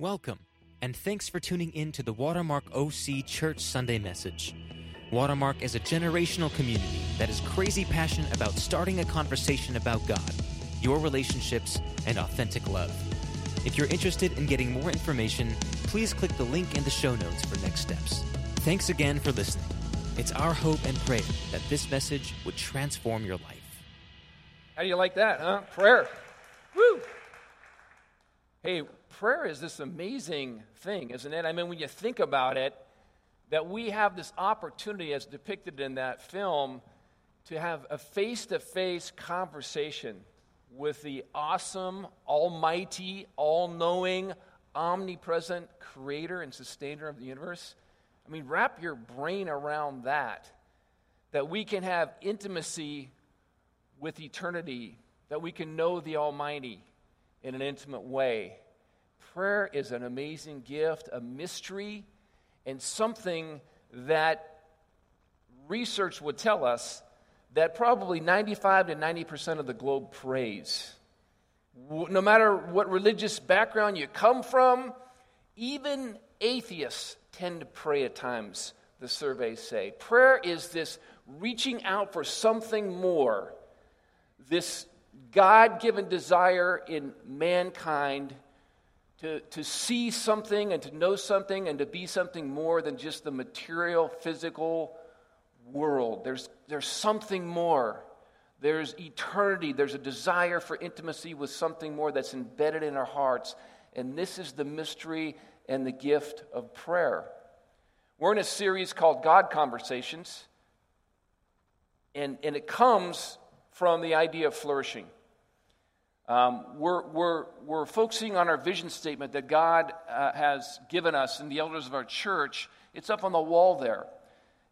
Welcome, and thanks for tuning in to the Watermark OC Church Sunday message. Watermark is a generational community that is crazy passionate about starting a conversation about God, your relationships, and authentic love. If you're interested in getting more information, please click the link in the show notes for next steps. Thanks again for listening. It's our hope and prayer that this message would transform your life. How do you like that, huh? Prayer. Woo! Hey, prayer is this amazing thing, isn't it? I mean, when you think about it, that we have this opportunity, as depicted in that film, to have a face to face conversation with the awesome, almighty, all knowing, omnipresent creator and sustainer of the universe. I mean, wrap your brain around that. That we can have intimacy with eternity, that we can know the Almighty in an intimate way. Prayer is an amazing gift, a mystery, and something that research would tell us that probably 95 to 90% of the globe prays. No matter what religious background you come from, even atheists tend to pray at times, the surveys say. Prayer is this reaching out for something more, this God given desire in mankind to, to see something and to know something and to be something more than just the material, physical world. There's, there's something more. There's eternity. There's a desire for intimacy with something more that's embedded in our hearts. And this is the mystery and the gift of prayer. We're in a series called God Conversations, and, and it comes from the idea of flourishing. Um, we're, we're, we're focusing on our vision statement that God uh, has given us and the elders of our church. It's up on the wall there.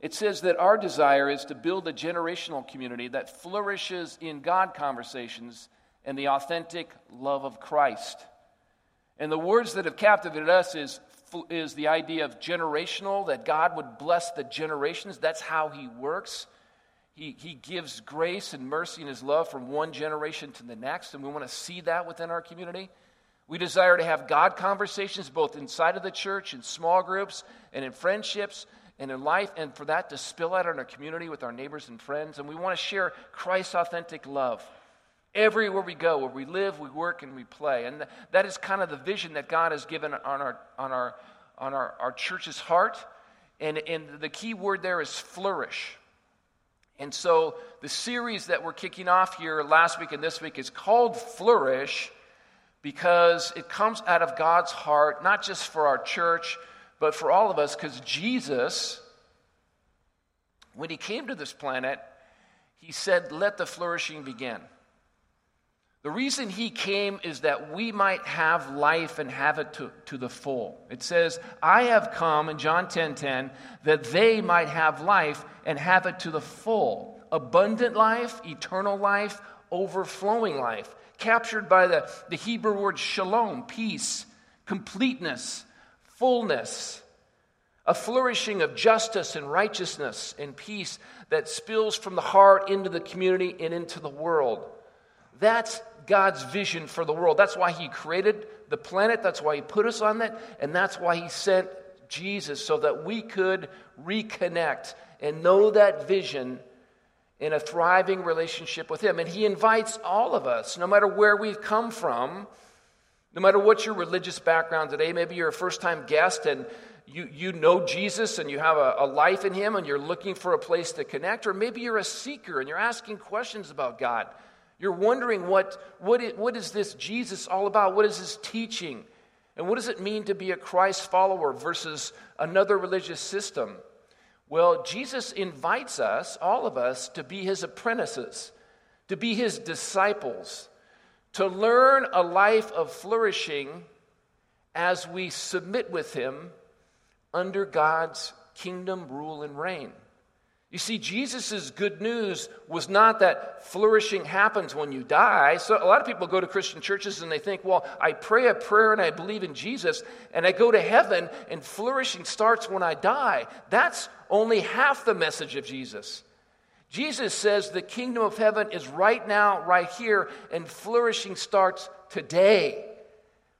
It says that our desire is to build a generational community that flourishes in God conversations and the authentic love of Christ. And the words that have captivated us is, is the idea of generational, that God would bless the generations. That's how He works. He, he gives grace and mercy and His love from one generation to the next, and we want to see that within our community. We desire to have God conversations both inside of the church, in small groups, and in friendships, and in life, and for that to spill out in our community with our neighbors and friends. And we want to share Christ's authentic love everywhere we go, where we live, we work, and we play. And that is kind of the vision that God has given on our, on our, on our, our church's heart. And, and the key word there is flourish. And so the series that we're kicking off here last week and this week is called Flourish because it comes out of God's heart, not just for our church, but for all of us, because Jesus, when he came to this planet, he said, Let the flourishing begin. The reason he came is that we might have life and have it to, to the full. It says, I have come in John 10 10, that they might have life and have it to the full. Abundant life, eternal life, overflowing life. Captured by the, the Hebrew word shalom, peace, completeness, fullness. A flourishing of justice and righteousness and peace that spills from the heart into the community and into the world. That's God's vision for the world. That's why He created the planet, that's why He put us on that, and that's why He sent Jesus so that we could reconnect and know that vision in a thriving relationship with Him. And He invites all of us, no matter where we've come from, no matter what your religious background today, maybe you're a first time guest and you, you know Jesus and you have a, a life in Him and you're looking for a place to connect, or maybe you're a seeker and you're asking questions about God. You're wondering what, what, is, what is this Jesus all about? What is his teaching? And what does it mean to be a Christ follower versus another religious system? Well, Jesus invites us, all of us, to be his apprentices, to be his disciples, to learn a life of flourishing as we submit with him under God's kingdom, rule, and reign. You see, Jesus' good news was not that flourishing happens when you die. So, a lot of people go to Christian churches and they think, well, I pray a prayer and I believe in Jesus and I go to heaven and flourishing starts when I die. That's only half the message of Jesus. Jesus says the kingdom of heaven is right now, right here, and flourishing starts today.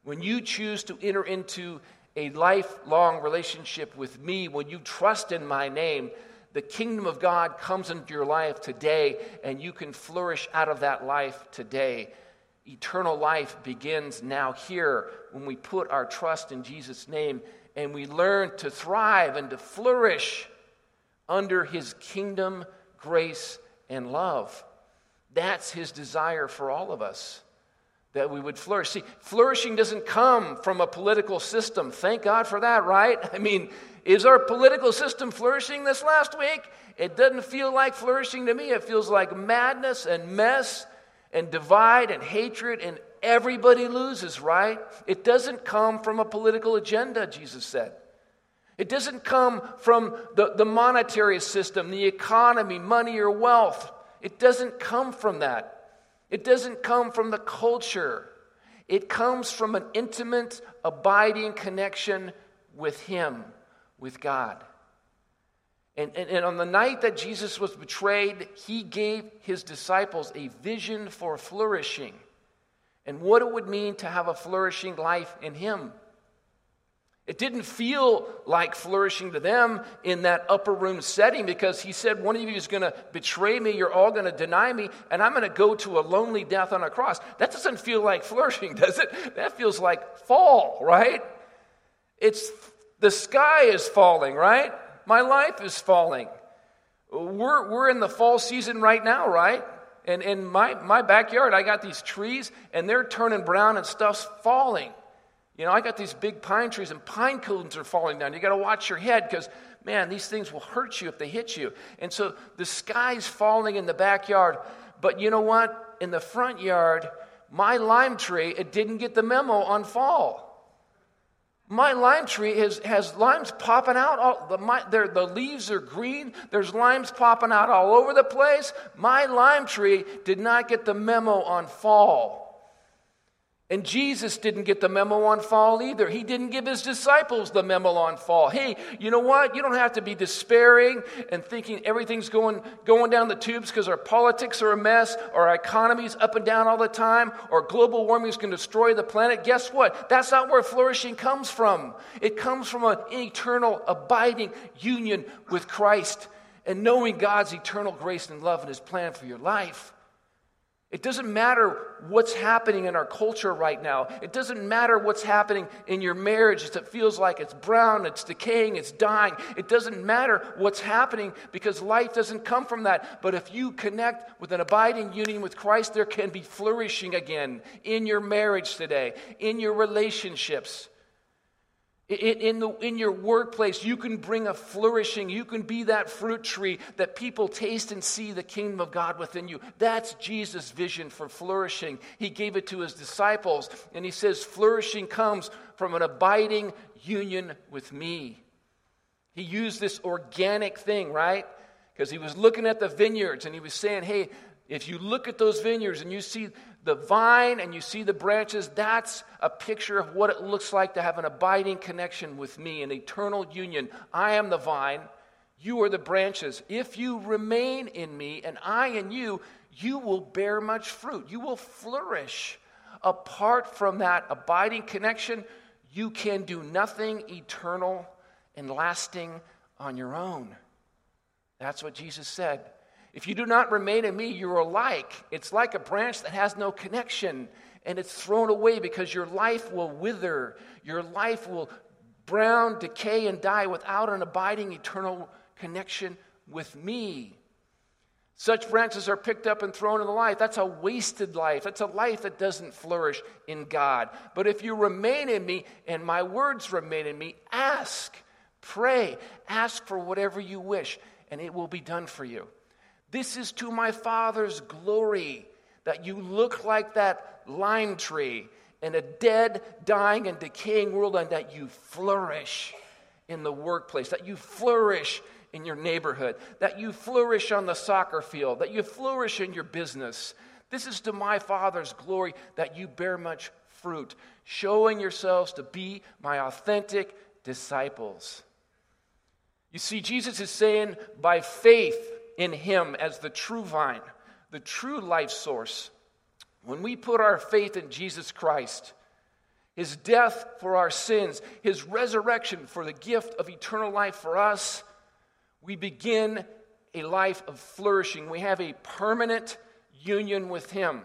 when you choose to enter into a lifelong relationship with me, when you trust in my name, the kingdom of God comes into your life today, and you can flourish out of that life today. Eternal life begins now here when we put our trust in Jesus' name and we learn to thrive and to flourish under his kingdom, grace, and love. That's his desire for all of us that we would flourish. See, flourishing doesn't come from a political system. Thank God for that, right? I mean, is our political system flourishing this last week? It doesn't feel like flourishing to me. It feels like madness and mess and divide and hatred, and everybody loses, right? It doesn't come from a political agenda, Jesus said. It doesn't come from the, the monetary system, the economy, money, or wealth. It doesn't come from that. It doesn't come from the culture, it comes from an intimate, abiding connection with Him, with God. And, and, and, on the night that Jesus was betrayed, he gave his disciples a vision for flourishing and what it would mean to have a flourishing life in him. It didn't feel like flourishing to them in that upper room setting because he said, One of you is going to betray me, you're all going to deny me, and I'm going to go to a lonely death on a cross. That doesn't feel like flourishing, does it? That feels like fall, right? It's the sky is falling, right? My life is falling. We're, we're in the fall season right now, right? And in my, my backyard, I got these trees, and they're turning brown and stuff's falling. You know, I got these big pine trees and pine cones are falling down. You got to watch your head because, man, these things will hurt you if they hit you. And so the sky's falling in the backyard. But you know what? In the front yard, my lime tree, it didn't get the memo on fall. My lime tree has, has limes popping out. All, the, my, the leaves are green. There's limes popping out all over the place. My lime tree did not get the memo on fall. And Jesus didn't get the memo on fall either. He didn't give his disciples the memo on fall. Hey, you know what? You don't have to be despairing and thinking everything's going, going down the tubes because our politics are a mess, our economy's up and down all the time, or global warming is going to destroy the planet. Guess what? That's not where flourishing comes from. It comes from an eternal, abiding union with Christ and knowing God's eternal grace and love and his plan for your life. It doesn't matter what's happening in our culture right now. It doesn't matter what's happening in your marriage. It feels like it's brown, it's decaying, it's dying. It doesn't matter what's happening because life doesn't come from that. But if you connect with an abiding union with Christ, there can be flourishing again in your marriage today, in your relationships. In, the, in your workplace, you can bring a flourishing. You can be that fruit tree that people taste and see the kingdom of God within you. That's Jesus' vision for flourishing. He gave it to his disciples, and he says, Flourishing comes from an abiding union with me. He used this organic thing, right? Because he was looking at the vineyards and he was saying, Hey, if you look at those vineyards and you see the vine and you see the branches, that's a picture of what it looks like to have an abiding connection with me, an eternal union. I am the vine, you are the branches. If you remain in me and I in you, you will bear much fruit. You will flourish. Apart from that abiding connection, you can do nothing eternal and lasting on your own. That's what Jesus said. If you do not remain in me, you're alike. It's like a branch that has no connection and it's thrown away because your life will wither. Your life will brown, decay, and die without an abiding eternal connection with me. Such branches are picked up and thrown in the life. That's a wasted life. That's a life that doesn't flourish in God. But if you remain in me and my words remain in me, ask, pray, ask for whatever you wish, and it will be done for you. This is to my Father's glory that you look like that lime tree in a dead, dying, and decaying world, and that you flourish in the workplace, that you flourish in your neighborhood, that you flourish on the soccer field, that you flourish in your business. This is to my Father's glory that you bear much fruit, showing yourselves to be my authentic disciples. You see, Jesus is saying, by faith, in Him as the true vine, the true life source, when we put our faith in Jesus Christ, his death for our sins, his resurrection for the gift of eternal life for us, we begin a life of flourishing. We have a permanent union with him.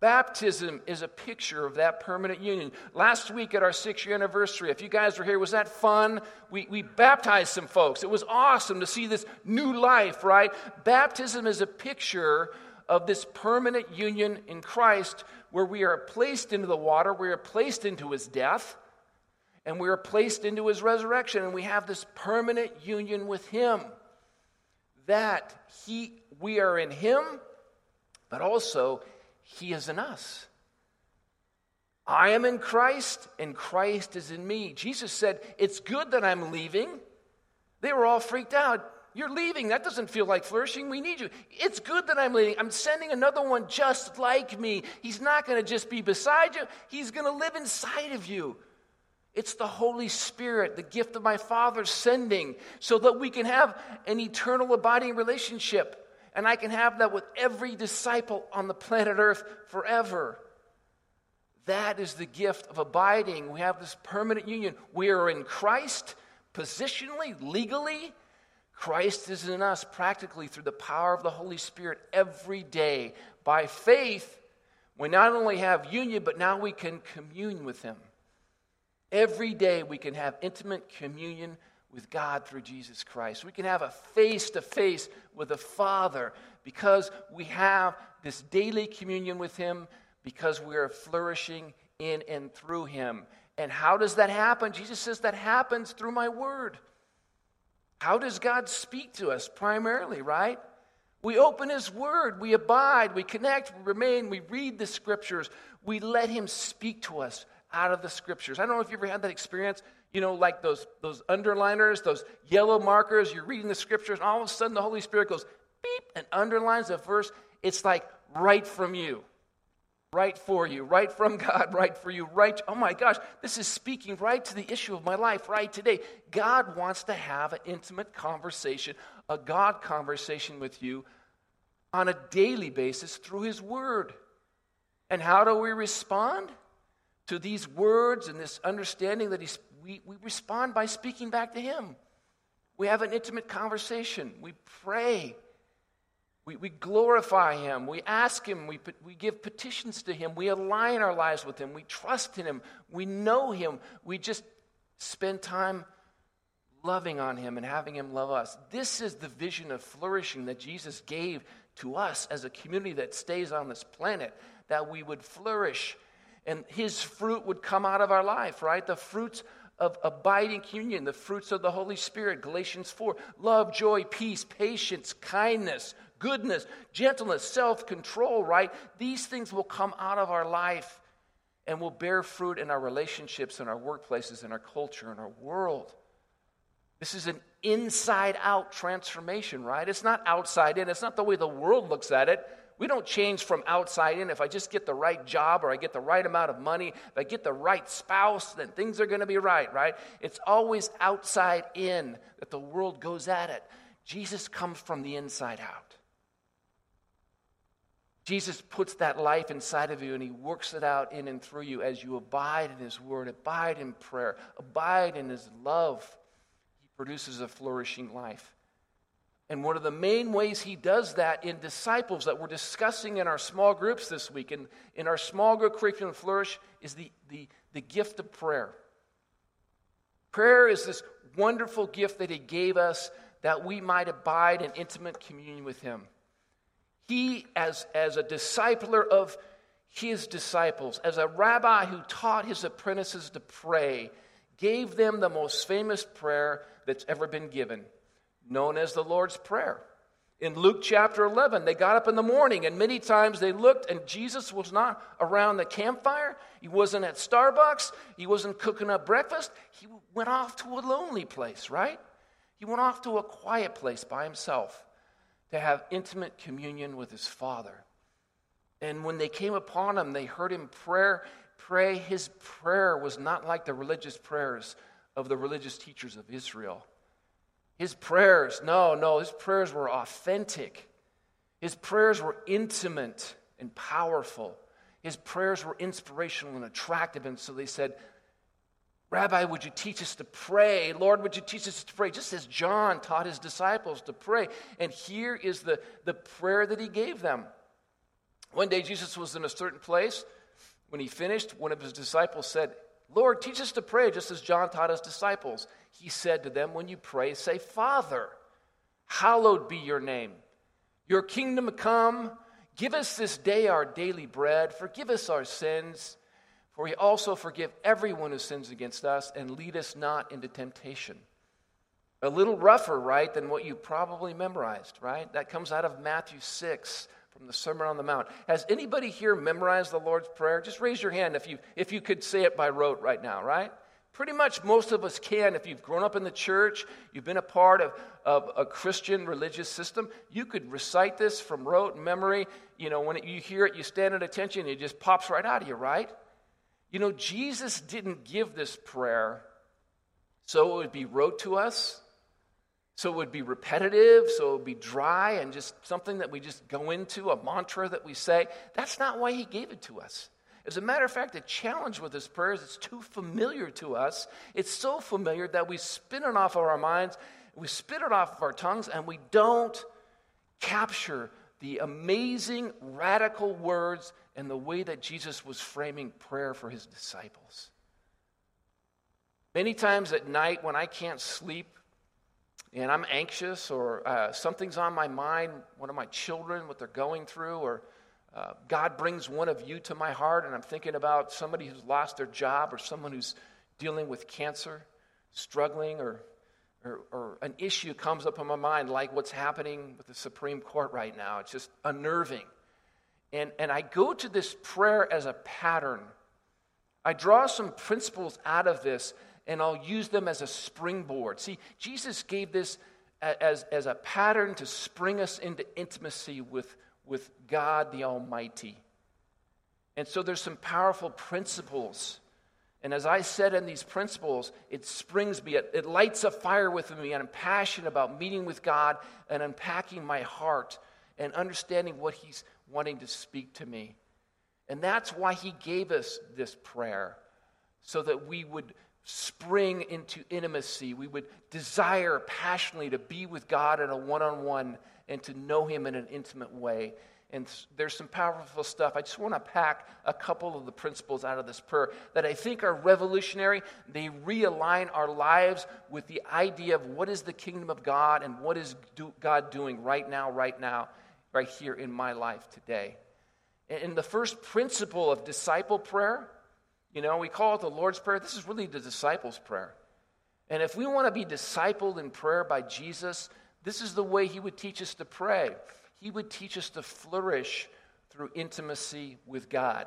Baptism is a picture of that permanent union. Last week at our six year anniversary, if you guys were here, was that fun? We, we baptized some folks. It was awesome to see this new life, right? Baptism is a picture of this permanent union in Christ where we are placed into the water, we are placed into his death, and we are placed into his resurrection, and we have this permanent union with him. That he, we are in him, but also he is in us. I am in Christ, and Christ is in me. Jesus said, It's good that I'm leaving. They were all freaked out. You're leaving. That doesn't feel like flourishing. We need you. It's good that I'm leaving. I'm sending another one just like me. He's not going to just be beside you, He's going to live inside of you. It's the Holy Spirit, the gift of my Father sending, so that we can have an eternal abiding relationship. And I can have that with every disciple on the planet Earth forever. That is the gift of abiding. We have this permanent union. We are in Christ, positionally, legally. Christ is in us practically through the power of the Holy Spirit every day. By faith, we not only have union, but now we can commune with Him. Every day we can have intimate communion with God through Jesus Christ. We can have a face to face with the Father because we have this daily communion with Him because we are flourishing in and through Him. And how does that happen? Jesus says that happens through my word. How does God speak to us primarily, right? We open His Word, we abide, we connect, we remain, we read the Scriptures, we let Him speak to us out of the Scriptures. I don't know if you ever had that experience you know, like those, those underliners, those yellow markers, you're reading the scriptures, and all of a sudden the Holy Spirit goes beep and underlines a verse. It's like right from you, right for you, right from God, right for you, right. Oh my gosh, this is speaking right to the issue of my life right today. God wants to have an intimate conversation, a God conversation with you on a daily basis through His Word. And how do we respond to these words and this understanding that He's we, we respond by speaking back to Him. We have an intimate conversation. We pray. We, we glorify Him. We ask Him. We, we give petitions to Him. We align our lives with Him. We trust in Him. We know Him. We just spend time loving on Him and having Him love us. This is the vision of flourishing that Jesus gave to us as a community that stays on this planet, that we would flourish and His fruit would come out of our life, right? The fruits of abiding communion, the fruits of the Holy Spirit, Galatians 4 love, joy, peace, patience, kindness, goodness, gentleness, self control, right? These things will come out of our life and will bear fruit in our relationships, in our workplaces, in our culture, in our world. This is an inside out transformation, right? It's not outside in. It's not the way the world looks at it. We don't change from outside in. If I just get the right job or I get the right amount of money, if I get the right spouse, then things are going to be right, right? It's always outside in that the world goes at it. Jesus comes from the inside out. Jesus puts that life inside of you and he works it out in and through you as you abide in his word, abide in prayer, abide in his love. He produces a flourishing life. And one of the main ways he does that in disciples that we're discussing in our small groups this week, and in our small group curriculum flourish, is the, the, the gift of prayer. Prayer is this wonderful gift that he gave us that we might abide in intimate communion with him. He, as, as a discipler of his disciples, as a rabbi who taught his apprentices to pray, gave them the most famous prayer that's ever been given known as the Lord's Prayer. In Luke chapter 11, they got up in the morning, and many times they looked, and Jesus was not around the campfire. He wasn't at Starbucks. He wasn't cooking up breakfast. He went off to a lonely place, right? He went off to a quiet place by himself to have intimate communion with his Father. And when they came upon him, they heard him prayer, pray. His prayer was not like the religious prayers of the religious teachers of Israel. His prayers, no, no, his prayers were authentic. His prayers were intimate and powerful. his prayers were inspirational and attractive. And so they said, Rabbi, would you teach us to pray? Lord, would you teach us to pray? Just as John taught his disciples to pray. And here is the, the prayer that he gave them. One day, Jesus was in a certain place. When he finished, one of his disciples said, Lord, teach us to pray just as John taught his disciples. He said to them, When you pray, say, Father, hallowed be your name. Your kingdom come. Give us this day our daily bread. Forgive us our sins for we also forgive everyone who sins against us, and lead us not into temptation. A little rougher, right, than what you probably memorized, right? That comes out of Matthew 6 from the Sermon on the Mount. Has anybody here memorized the Lord's Prayer? Just raise your hand if you, if you could say it by rote right now, right? Pretty much most of us can. If you've grown up in the church, you've been a part of, of a Christian religious system, you could recite this from rote memory. You know, when it, you hear it, you stand at attention, it just pops right out of you, right? You know, Jesus didn't give this prayer so it would be rote to us, so it would be repetitive, so it would be dry and just something that we just go into, a mantra that we say. That's not why he gave it to us. As a matter of fact, the challenge with this prayer is it's too familiar to us. It's so familiar that we spin it off of our minds, we spit it off of our tongues, and we don't capture the amazing, radical words and the way that Jesus was framing prayer for his disciples. Many times at night when I can't sleep and I'm anxious or uh, something's on my mind, one of my children, what they're going through, or uh, God brings one of you to my heart and I'm thinking about somebody who's lost their job or someone who's dealing with cancer, struggling, or, or, or an issue comes up in my mind, like what's happening with the Supreme Court right now. It's just unnerving. And, and I go to this prayer as a pattern. I draw some principles out of this and I'll use them as a springboard. See, Jesus gave this as, as a pattern to spring us into intimacy with, with God the Almighty. And so there's some powerful principles. And as I said in these principles, it springs me, it, it lights a fire within me, and I'm passionate about meeting with God and unpacking my heart and understanding what He's wanting to speak to me. And that's why he gave us this prayer, so that we would spring into intimacy. We would desire passionately to be with God in a one on one and to know him in an intimate way. And there's some powerful stuff. I just want to pack a couple of the principles out of this prayer that I think are revolutionary. They realign our lives with the idea of what is the kingdom of God and what is God doing right now, right now right here in my life today. And the first principle of disciple prayer, you know, we call it the Lord's Prayer. This is really the disciples' prayer. And if we want to be discipled in prayer by Jesus, this is the way he would teach us to pray. He would teach us to flourish through intimacy with God.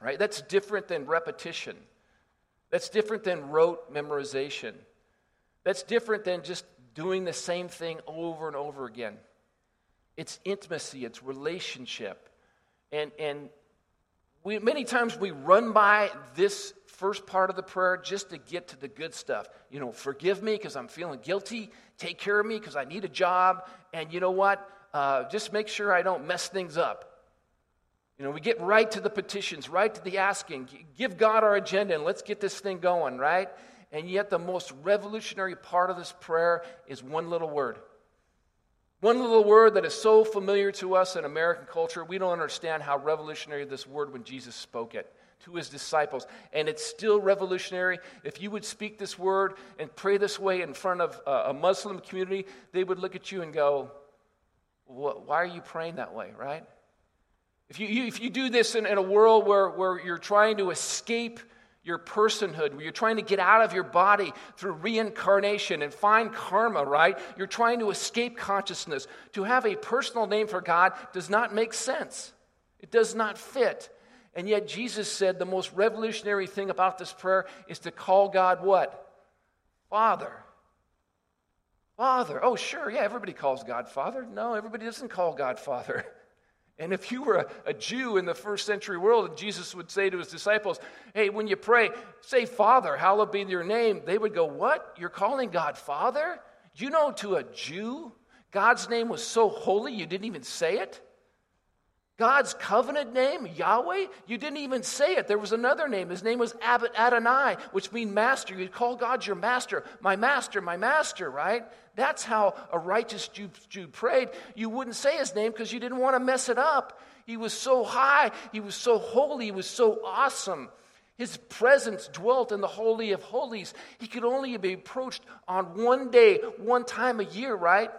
Right? That's different than repetition. That's different than rote memorization. That's different than just doing the same thing over and over again. It's intimacy, it's relationship. And, and we, many times we run by this first part of the prayer just to get to the good stuff. You know, forgive me because I'm feeling guilty. Take care of me because I need a job. And you know what? Uh, just make sure I don't mess things up. You know, we get right to the petitions, right to the asking. Give God our agenda and let's get this thing going, right? And yet, the most revolutionary part of this prayer is one little word one little word that is so familiar to us in American culture, we don't understand how revolutionary this word when Jesus spoke it to his disciples. And it's still revolutionary. If you would speak this word and pray this way in front of a Muslim community, they would look at you and go, Why are you praying that way, right? If you, if you do this in, in a world where, where you're trying to escape your personhood, where you're trying to get out of your body through reincarnation and find karma, right? You're trying to escape consciousness. To have a personal name for God does not make sense, it does not fit. And yet, Jesus said the most revolutionary thing about this prayer is to call God what? Father. Father. Oh, sure, yeah, everybody calls God Father. No, everybody doesn't call God Father. And if you were a, a, Jew in the first century world, Jesus would say to his disciples, Hey, when you pray, say, Father, hallowed be your name. They would go, What? You're calling God Father? You know, to a Jew, God's name was so holy you didn't even say it? God's covenant name, Yahweh, you didn't even say it. There was another name. His name was Abbot Adonai, which means master. You'd call God your master, my master, my master, right? That's how a righteous Jew, Jew prayed. You wouldn't say his name because you didn't want to mess it up. He was so high, he was so holy, he was so awesome. His presence dwelt in the Holy of Holies. He could only be approached on one day, one time a year, right?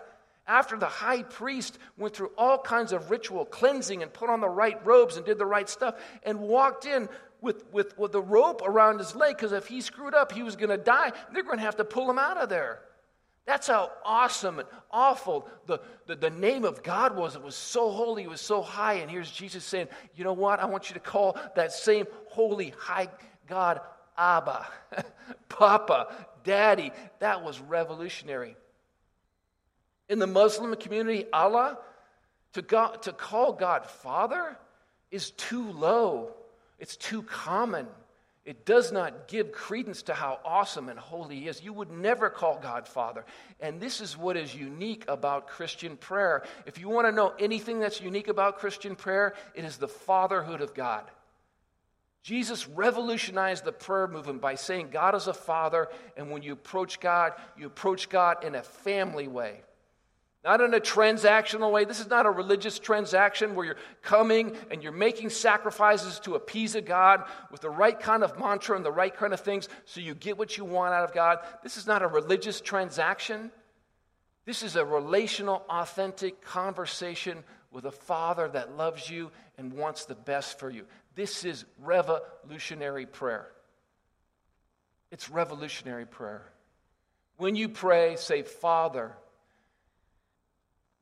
After the high priest went through all kinds of ritual cleansing and put on the right robes and did the right stuff and walked in with, with, with the rope around his leg, because if he screwed up, he was going to die. They're going to have to pull him out of there. That's how awesome and awful the, the, the, name of God was. It was so holy, it was so high. And here's Jesus saying, You know what? I want you to call that same holy, high God Abba, Papa, Daddy. That was revolutionary. In the Muslim community, Allah, to, God, to call God Father is too low, it's too common. It does not give credence to how awesome and holy He is. You would never call God Father. And this is what is unique about Christian prayer. If you want to know anything that's unique about Christian prayer, it is the fatherhood of God. Jesus revolutionized the prayer movement by saying God is a father, and when you approach God, you approach God in a family way. Not in a transactional way. This is not a religious transaction where you're coming and you're making sacrifices to appease a God with the right kind of mantra and the right kind of things so you get what you want out of God. This is not a religious transaction. This is a relational, authentic conversation with a father that loves you and wants the best for you. This is revolutionary prayer. It's revolutionary prayer. When you pray, say, Father,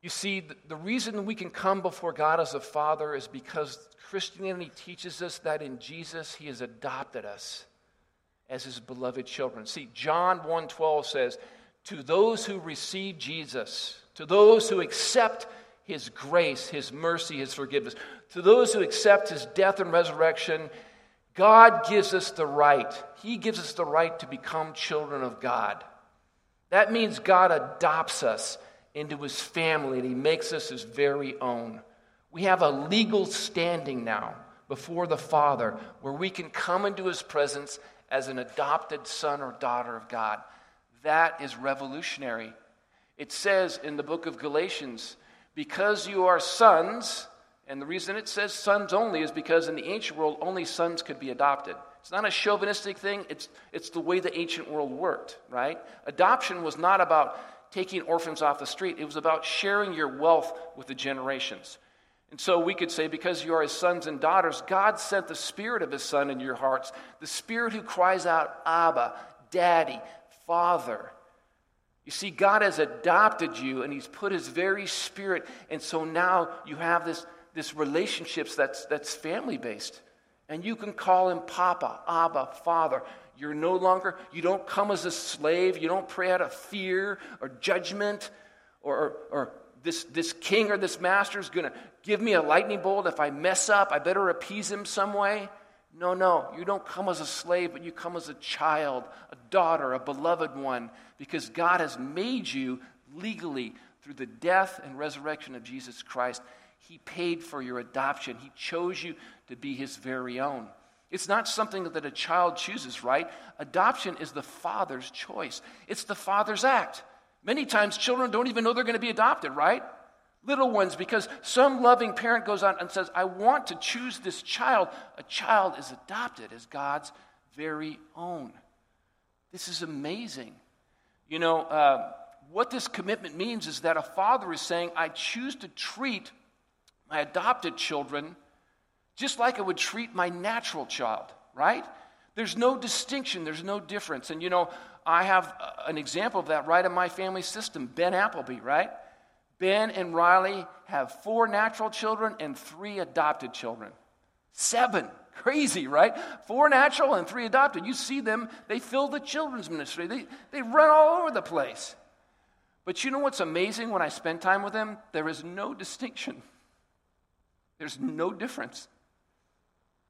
you see, the reason we can come before God as a father is because Christianity teaches us that in Jesus he has adopted us as his beloved children. See, John 1:12 says, "To those who receive Jesus, to those who accept his grace, his mercy, his forgiveness, to those who accept his death and resurrection, God gives us the right. He gives us the right to become children of God. That means God adopts us into his family and he makes us his very own. We have a legal standing now before the Father where we can come into his presence as an adopted son or daughter of God. That is revolutionary. It says in the book of Galatians, because you are sons, and the reason it says sons only is because in the ancient world, only sons could be adopted. It's not a chauvinistic thing, it's, it's the way the ancient world worked, right? Adoption was not about taking orphans off the street. It was about sharing your wealth with the generations. And so we could say, because you are his sons and daughters, God sent the spirit of his son in your hearts, the spirit who cries out, Abba, Daddy, Father. You see, God has adopted you and he's put his very spirit, and so now you have this, this relationships that's, that's family based. And you can call him Papa, Abba, Father. You're no longer, you don't come as a slave. You don't pray out of fear or judgment or, or, this, this king or this master is going to give me a lightning bolt. If I mess up, I better appease him some way. No, no. You don't come as a slave, but you come as a child, a daughter, a beloved one, because God has made you legally through the death and resurrection of Jesus Christ. He paid for your adoption, He chose you to be His very own. It's not something that a child chooses, right? Adoption is the father's choice, it's the father's act. Many times, children don't even know they're going to be adopted, right? Little ones, because some loving parent goes out and says, I want to choose this child. A child is adopted as God's very own. This is amazing. You know, uh, what this commitment means is that a father is saying, I choose to treat my adopted children just like I would treat my natural child, right? There's no distinction, there's no difference. And you know, I have an example of that right in my family system Ben Appleby, right? Ben and Riley have four natural children and three adopted children. Seven. Crazy, right? Four natural and three adopted. You see them, they fill the children's ministry, they, they run all over the place. But you know what's amazing when I spend time with them? There is no distinction, there's no difference.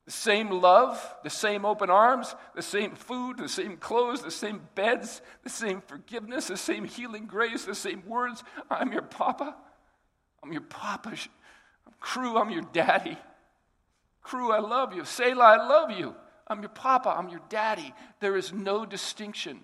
The same love, the same open arms, the same food, the same clothes, the same beds, the same forgiveness, the same healing grace, the same words. I'm your papa. I'm your papa. I'm Crew, I'm your daddy. Crew, I love you. Selah, I love you. I'm your papa. I'm your daddy. There is no distinction.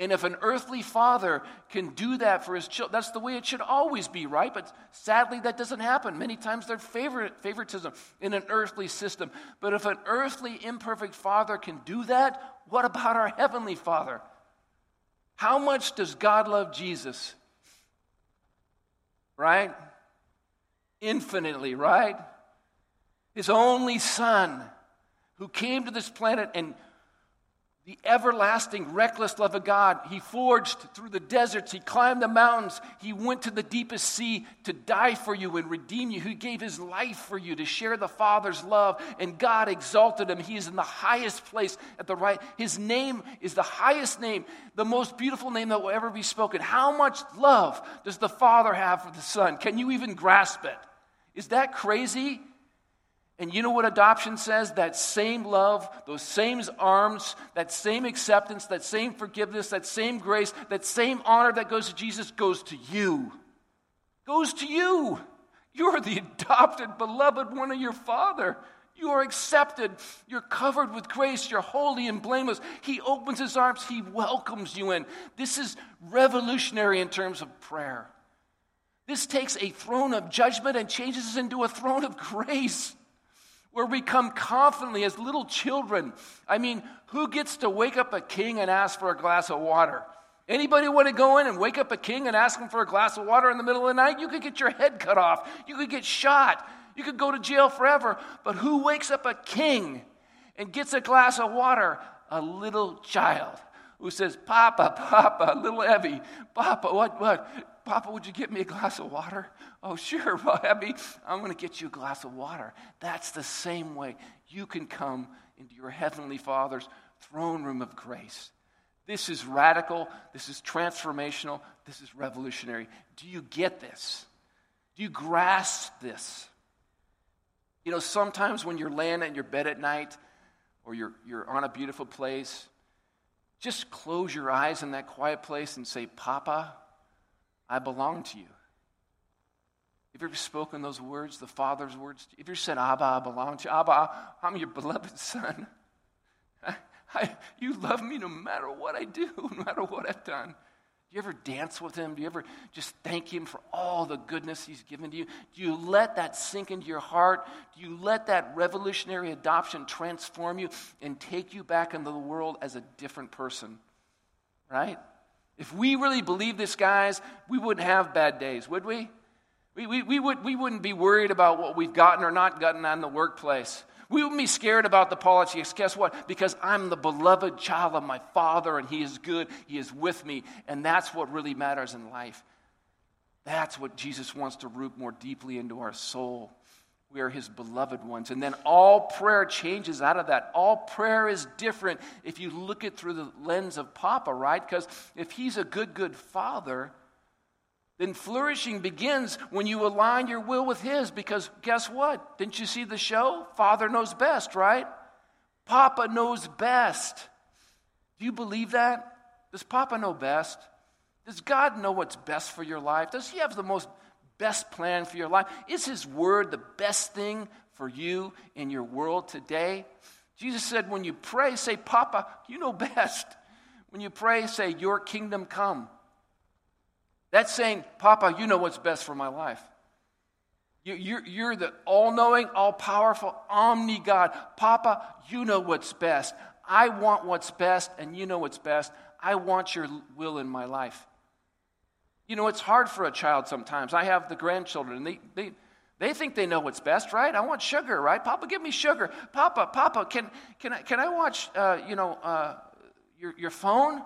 And if an earthly father can do that for his children, that's the way it should always be, right? But sadly, that doesn't happen. Many times there's favoritism in an earthly system. But if an earthly, imperfect father can do that, what about our heavenly father? How much does God love Jesus? Right? Infinitely, right? His only son who came to this planet and the everlasting, reckless love of God. He forged through the deserts. He climbed the mountains. He went to the deepest sea to die for you and redeem you. He gave his life for you to share the Father's love. And God exalted him. He is in the highest place at the right. His name is the highest name, the most beautiful name that will ever be spoken. How much love does the Father have for the Son? Can you even grasp it? Is that crazy? And you know what adoption says? That same love, those same arms, that same acceptance, that same forgiveness, that same grace, that same honor that goes to Jesus goes to you. Goes to you. You're the adopted, beloved one of your Father. You are accepted. You're covered with grace. You're holy and blameless. He opens his arms. He welcomes you in. This is revolutionary in terms of prayer. This takes a throne of judgment and changes it into a throne of grace where we come confidently as little children. I mean, who gets to wake up a king and ask for a glass of water? Anybody want to go in and wake up a king and ask him for a glass of water in the middle of the night? You could get your head cut off. You could get shot. You could go to jail forever. But who wakes up a king and gets a glass of water? A little child who says, Papa, Papa, little Evie, Papa, what, what? Papa, would you get me a glass of water? Oh, sure, well, Abby, I'm going to get you a glass of water. That's the same way you can come into your Heavenly Father's throne room of grace. This is radical. This is transformational. This is revolutionary. Do you get this? Do you grasp this? You know, sometimes when you're laying in your bed at night or you're, you're on a beautiful place, just close your eyes in that quiet place and say, Papa, I belong to you. Have you ever spoken those words, the Father's words? Have you said, Abba, I belong to you? Abba, I'm your beloved son. I, I, you love me no matter what I do, no matter what I've done. Do you ever dance with him? Do you ever just thank him for all the goodness he's given to you? Do you let that sink into your heart? Do you let that revolutionary adoption transform you and take you back into the world as a different person? Right? If we really believe this, guys, we wouldn't have bad days, would we? We, we, we, would, we wouldn't be worried about what we've gotten or not gotten on the workplace. We wouldn't be scared about the politics. Guess what? Because I'm the beloved child of my Father and He is good. He is with me. And that's what really matters in life. That's what Jesus wants to root more deeply into our soul. We are His beloved ones. And then all prayer changes out of that. All prayer is different if you look it through the lens of Papa, right? Because if He's a good, good Father, then flourishing begins when you align your will with His, because guess what? Didn't you see the show? Father knows best, right? Papa knows best. Do you believe that? Does Papa know best? Does God know what's best for your life? Does He have the most best plan for your life? Is His word the best thing for you in your world today? Jesus said, when you pray, say, Papa, you know best. When you pray, say, Your kingdom come. That's saying, Papa, you know what's best for my life. You're, the all knowing, all powerful, omni God. Papa, you know what's best. I want what's best, and you know what's best. I want your will in my life. You know, it's hard for a child sometimes. I have the grandchildren, and they, they, they think they know what's best, right? I want sugar, right? Papa, give me sugar. Papa, Papa, can, can, I, can I watch, uh, you know, uh, your, your phone?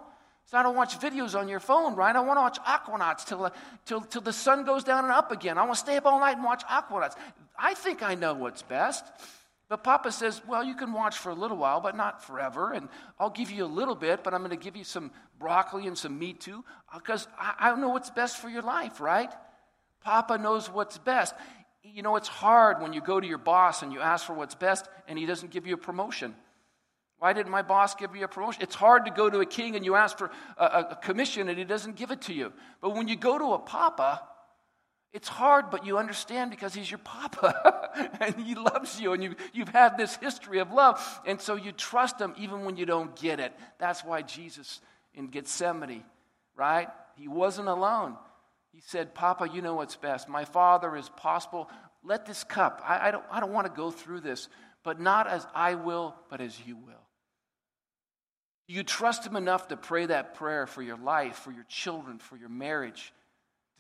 So I don't watch videos on your phone, right? I want to watch Octonauts till, till, till the sun goes down and up again. I want to stay up all night and watch Octonauts. I think I know what's best. But Papa says, well, you can watch for a little while, but not forever. And I'll give you a little bit, but I'm going to give you some broccoli and some meat too, because I, don't know what's best for your life, right? Papa knows what's best. You know, it's hard when you go to your boss and you ask for what's best and he doesn't give you a promotion. Why didn't my boss give me a promotion? It's hard to go to a king and you ask for a, a commission and he doesn't give it to you. But when you go to a papa, It's hard, but you understand because he's your papa and he loves you and you, you've had this history of love. And so you trust him even when you don't get it. That's why Jesus in Gethsemane, right? He wasn't alone. He said, Papa, you know what's best. My father is possible. Let this cup, I, I don't, I don't want to go through this, but not as I will, but as you will. You trust him enough to pray that prayer for your life, for your children, for your marriage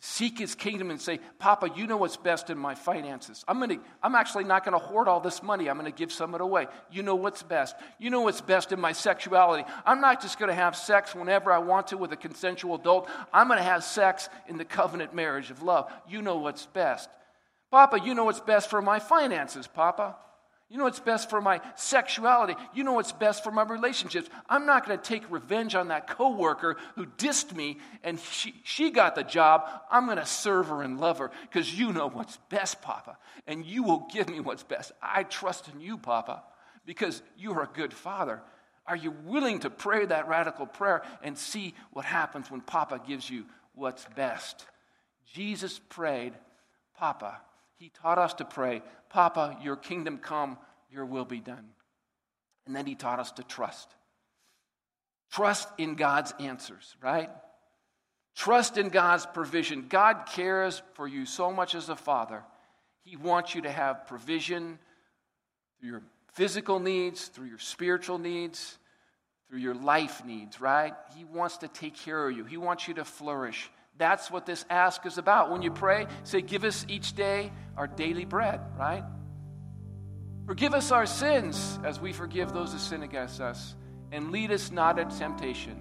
seek his kingdom and say, Papa, you know what's best in my finances. I'm, gonna, I'm actually not going to hoard all this money. I'm going to give some of it away. You know what's best. You know what's best in my sexuality. I'm not just going to have sex whenever I want to with a consensual adult. I'm going to have sex in the covenant marriage of love. You know what's best. Papa, you know what's best for my finances, Papa. You know what's best for my sexuality. You know what's best for my relationships. I'm not going to take revenge on that coworker who dissed me and she, she got the job. I'm going to serve her and love her because you know what's best, Papa. And you will give me what's best. I trust in you, Papa, because you are a good father. Are you willing to pray that radical prayer and see what happens when Papa gives you what's best? Jesus prayed, Papa, he taught us to pray, Papa, your kingdom come, your will be done. And then he taught us to trust. Trust in God's answers, right? Trust in God's provision. God cares for you so much as a father. He wants you to have provision through your physical needs, through your spiritual needs, through your life needs, right? He wants to take care of you. He wants you to flourish. That's what this ask is about. When you pray, say, Give us each day our daily bread, right? Forgive us our sins as we forgive those who sin against us, and lead us not into temptation.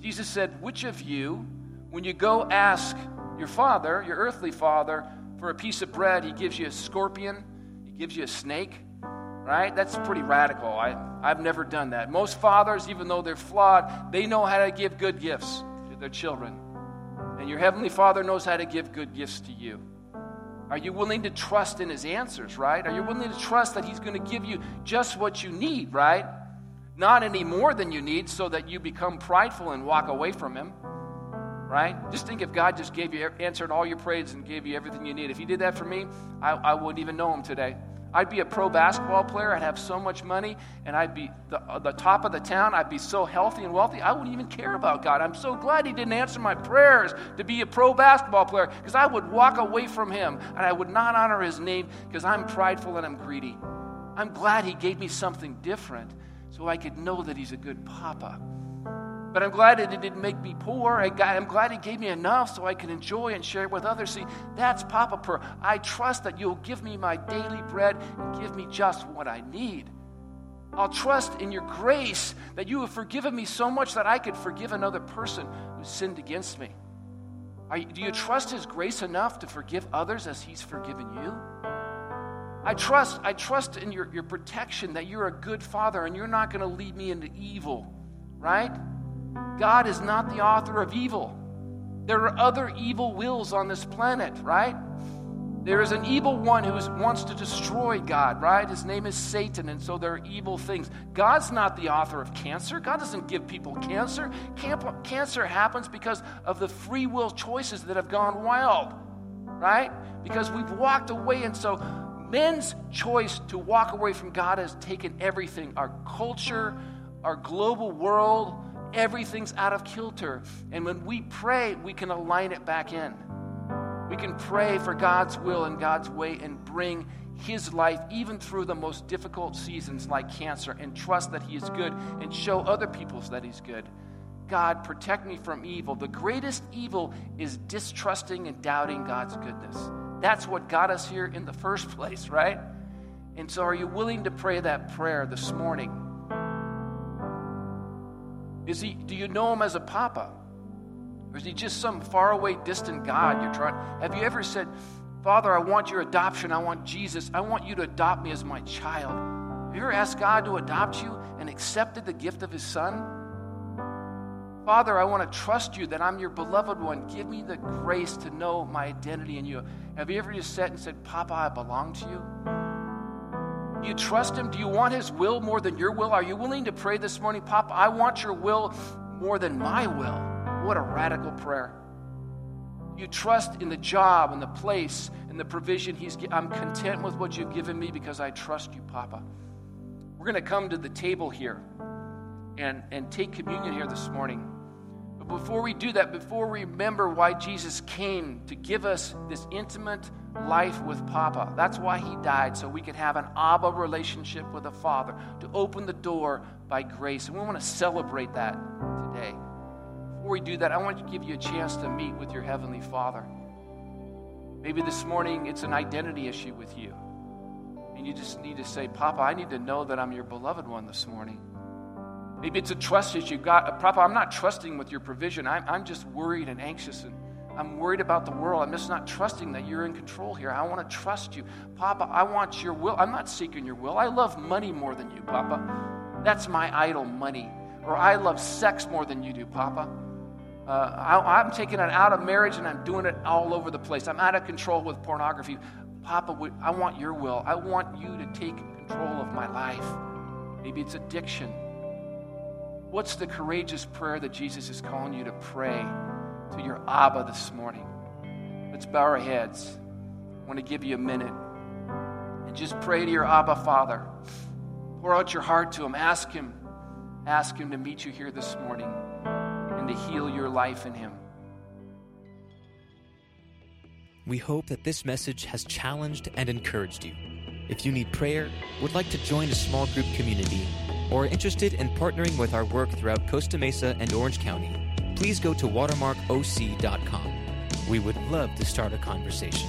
Jesus said, Which of you, when you go ask your father, your earthly father, for a piece of bread, he gives you a scorpion, he gives you a snake? Right? That's pretty radical. I, I've never done that. Most fathers, even though they're flawed, they know how to give good gifts to their children. And your Heavenly Father knows how to give good gifts to you. Are you willing to trust in His answers, right? Are you willing to trust that He's going to give you just what you need, right? Not any more than you need so that you become prideful and walk away from Him, right? Just think if God just gave you, answered all your prayers and gave you everything you need. If He did that for me, I, I wouldn't even know Him today. I'd be a pro basketball player. I'd have so much money, and I'd be the, uh, the top of the town. I'd be so healthy and wealthy. I wouldn't even care about God. I'm so glad He didn't answer my prayers to be a pro basketball player because I would walk away from Him and I would not honor His name because I'm prideful and I'm greedy. I'm glad He gave me something different so I could know that He's a good papa. But I'm glad that it didn't make me poor. I'm glad He gave me enough so I can enjoy and share it with others. See, that's Papa Prayer. I trust that you'll give me my daily bread and give me just what I need. I'll trust in your grace that you have forgiven me so much that I could forgive another person who sinned against me. You, do you trust His grace enough to forgive others as He's forgiven you? I trust, I trust in your, your protection that you're a good father and you're not going to lead me into evil, right? God is not the author of evil. There are other evil wills on this planet, right? There is an evil one who wants to destroy God, right? His name is Satan, and so there are evil things. God's not the author of cancer. God doesn't give people cancer. Cancer happens because of the free will choices that have gone wild, right? Because we've walked away, and so men's choice to walk away from God has taken everything our culture, our global world, everything's out of kilter. And when we pray, we can align it back in. We can pray for God's will and God's way and bring His life even through the most difficult seasons like cancer and trust that He is good and show other people that He's good. God, protect me from evil. The greatest evil is distrusting and doubting God's goodness. That's what got us here in the first place, right? And so, are you willing to pray that prayer this morning? Is he, do you know him as a papa? Or is he just some faraway, distant God you're trying? Have you ever said, Father, I want your adoption. I want Jesus. I want you to adopt me as my child. Have you ever asked God to adopt you and accepted the gift of his son? Father, I want to trust you that I'm your beloved one. Give me the grace to know my identity in you. Have you ever just sat and said, Papa, I belong to you? You trust Him? Do you want His will more than your will? Are you willing to pray this morning, Papa, I want your will more than my will? What a radical prayer. You trust in the job and the place and the provision He's I'm content with what you've given me because I trust you, Papa. We're going to come to the table here and, and take communion here this morning. But before we do that, before we remember why Jesus came to give us this intimate life with Papa, that's why He died, so we could have an Abba relationship with the Father, to open the door by grace. And we want to celebrate that today. Before we do that, I want to give you a chance to meet with your Heavenly Father. Maybe this morning it's an identity issue with you. And you just need to say, Papa, I need to know that I'm your beloved one this morning. Maybe it's a trust issue. God, Papa, I'm not trusting with your provision. I'm, I'm just worried and anxious and I'm worried about the world. I'm just not trusting that you're in control here. I want to trust you. Papa, I want your will. I'm not seeking your will. I love money more than you, Papa. That's my idol, money. Or I love sex more than you do, Papa. Uh, I, am taking it out of marriage and I'm doing it all over the place. I'm out of control with pornography. Papa, I want your will. I want you to take control of my life. Maybe it's addiction. What's the courageous prayer that Jesus is calling you to pray to your Abba this morning? Let's bow our heads. I want to give you a minute and just pray to your Abba Father. Pour out your heart to Him. Ask Him. Ask Him to meet you here this morning and to heal your life in Him. We hope that this message has challenged and encouraged you. If you need prayer, would like to join a small group community, or interested in partnering with our work throughout Costa Mesa and Orange County, please go to watermarkoc.com. We would love to start a conversation.